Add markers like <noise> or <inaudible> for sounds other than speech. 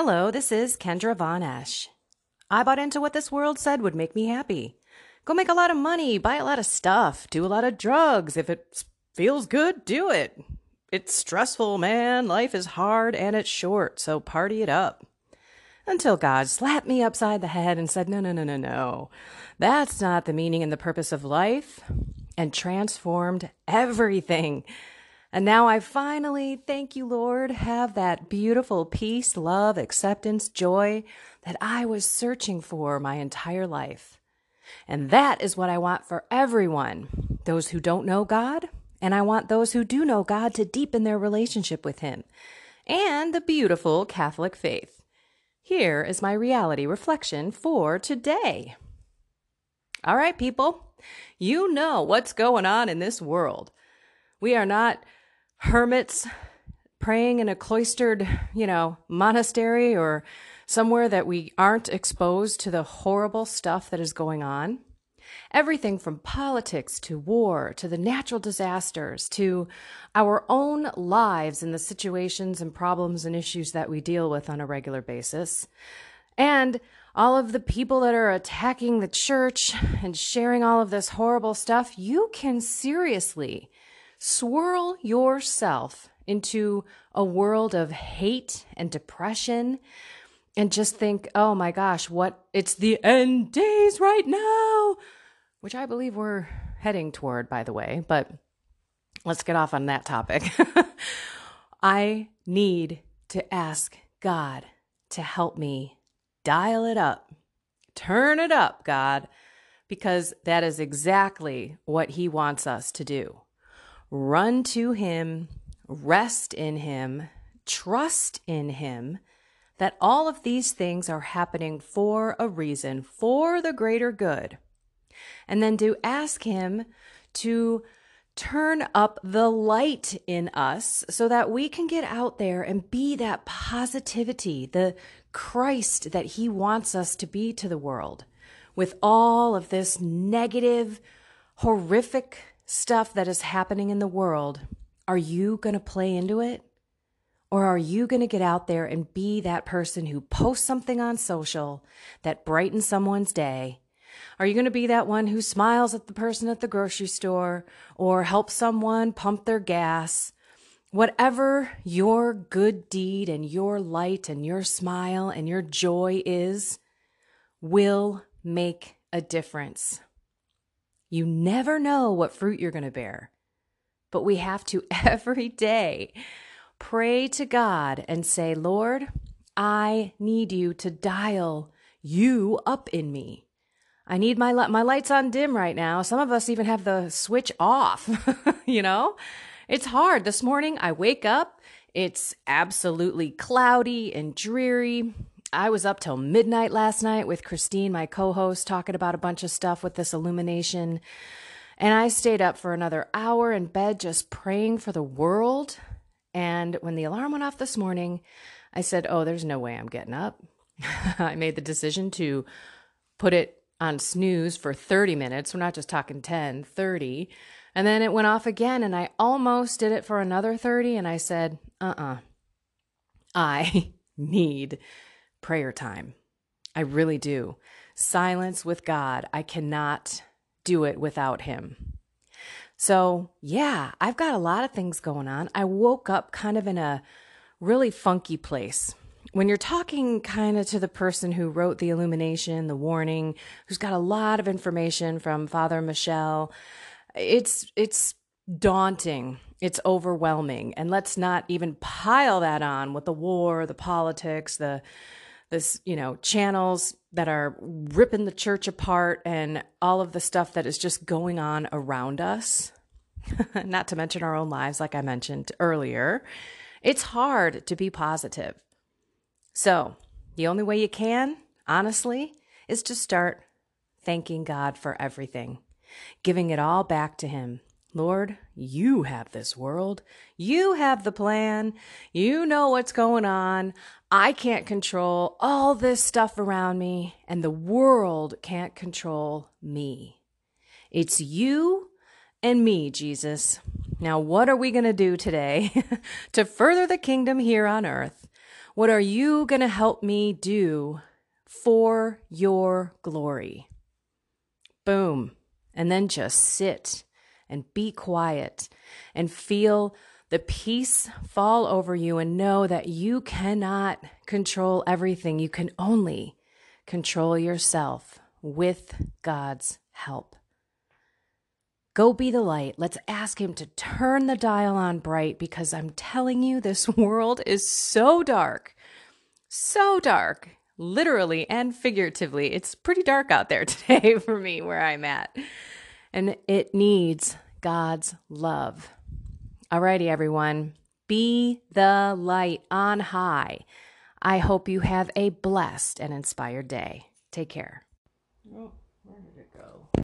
Hello, this is Kendra Von Esch. I bought into what this world said would make me happy. Go make a lot of money, buy a lot of stuff, do a lot of drugs. If it feels good, do it. It's stressful, man. Life is hard and it's short, so party it up. Until God slapped me upside the head and said, No, no, no, no, no. That's not the meaning and the purpose of life, and transformed everything. And now I finally, thank you, Lord, have that beautiful peace, love, acceptance, joy that I was searching for my entire life. And that is what I want for everyone those who don't know God, and I want those who do know God to deepen their relationship with Him, and the beautiful Catholic faith. Here is my reality reflection for today. All right, people, you know what's going on in this world. We are not hermits praying in a cloistered, you know, monastery or somewhere that we aren't exposed to the horrible stuff that is going on. Everything from politics to war to the natural disasters to our own lives and the situations and problems and issues that we deal with on a regular basis. And all of the people that are attacking the church and sharing all of this horrible stuff, you can seriously swirl yourself into a world of hate and depression and just think, oh my gosh, what it's the end days right now, which I believe we're heading toward, by the way, but let's get off on that topic. <laughs> I need to ask God to help me dial it up, turn it up, God, because that is exactly what He wants us to do run to Him, rest in Him, trust in Him, that all of these things are happening for a reason, for the greater good. And then to ask Him to turn up the light in us so that we can get out there and be that positivity, the Christ that He wants us to be to the world with all of this negative, horrific stuff that is happening in the world, are you going to play into it? Or are you going to get out there and be that person who posts something on social that brightens someone's day? Are you going to be that one who smiles at the person at the grocery store or helps someone pump their gas? Whatever your good deed and your light and your smile and your joy is, will make a difference. You never know what fruit you're going to bear. But we have to <laughs> every day pray to God and say, Lord, I need you to dial you up in me. I need my my lights on dim right now. Some of us even have the switch off, <laughs> you know? It's hard. This morning I wake up, it's absolutely cloudy and dreary. I was up till midnight last night with Christine, my co host, talking about a bunch of stuff with this illumination. And I stayed up for another hour in bed just praying for the world. And when the alarm went off this morning, I said, Oh, there's no way I'm getting up. <laughs> I made the decision to put it on snooze for 30 minutes. We're not just talking 10, 30. And then it went off again, and I almost did it for another 30. And I said, Uh uh-uh. uh I <laughs> need prayer time. I really do. Silence with God. I cannot do it without Him. So, yeah, I've got a lot of things going on. I woke up kind of in a really funky place. When you're talking kind of to the person who wrote the illumination, the warning, who's got a lot of information from Father Michel, it's it's daunting. It's overwhelming. And let's not even pile that on with the war, the politics, the this, you know, channels that are ripping the church apart and all of the stuff that is just going on around us. <laughs> Not to mention our own lives, like I mentioned earlier. It's hard to be positive. So, the only way you can, honestly, is to start thanking God for everything, giving it all back to Him. Lord, you have this world. You have the plan. You know what's going on. I can't control all this stuff around me, and the world can't control me. It's you and me, Jesus. Now, what are we going to do today <laughs> to further the kingdom here on earth? What are you going to help me do for your glory? Boom. And then just sit and be quiet and feel the peace fall over you and know that you cannot control everything. You can only control yourself with God's help. Go be the light. Let's ask Him to turn the dial on bright because I'm telling you, this <laughs> world is so dark, so dark, literally and figuratively. It's pretty dark out there <laughs> today for me where I'm at. And it needs God's love. Alrighty, everyone. Be the light on high. I hope you have a blessed and inspired day. Take care. Oh.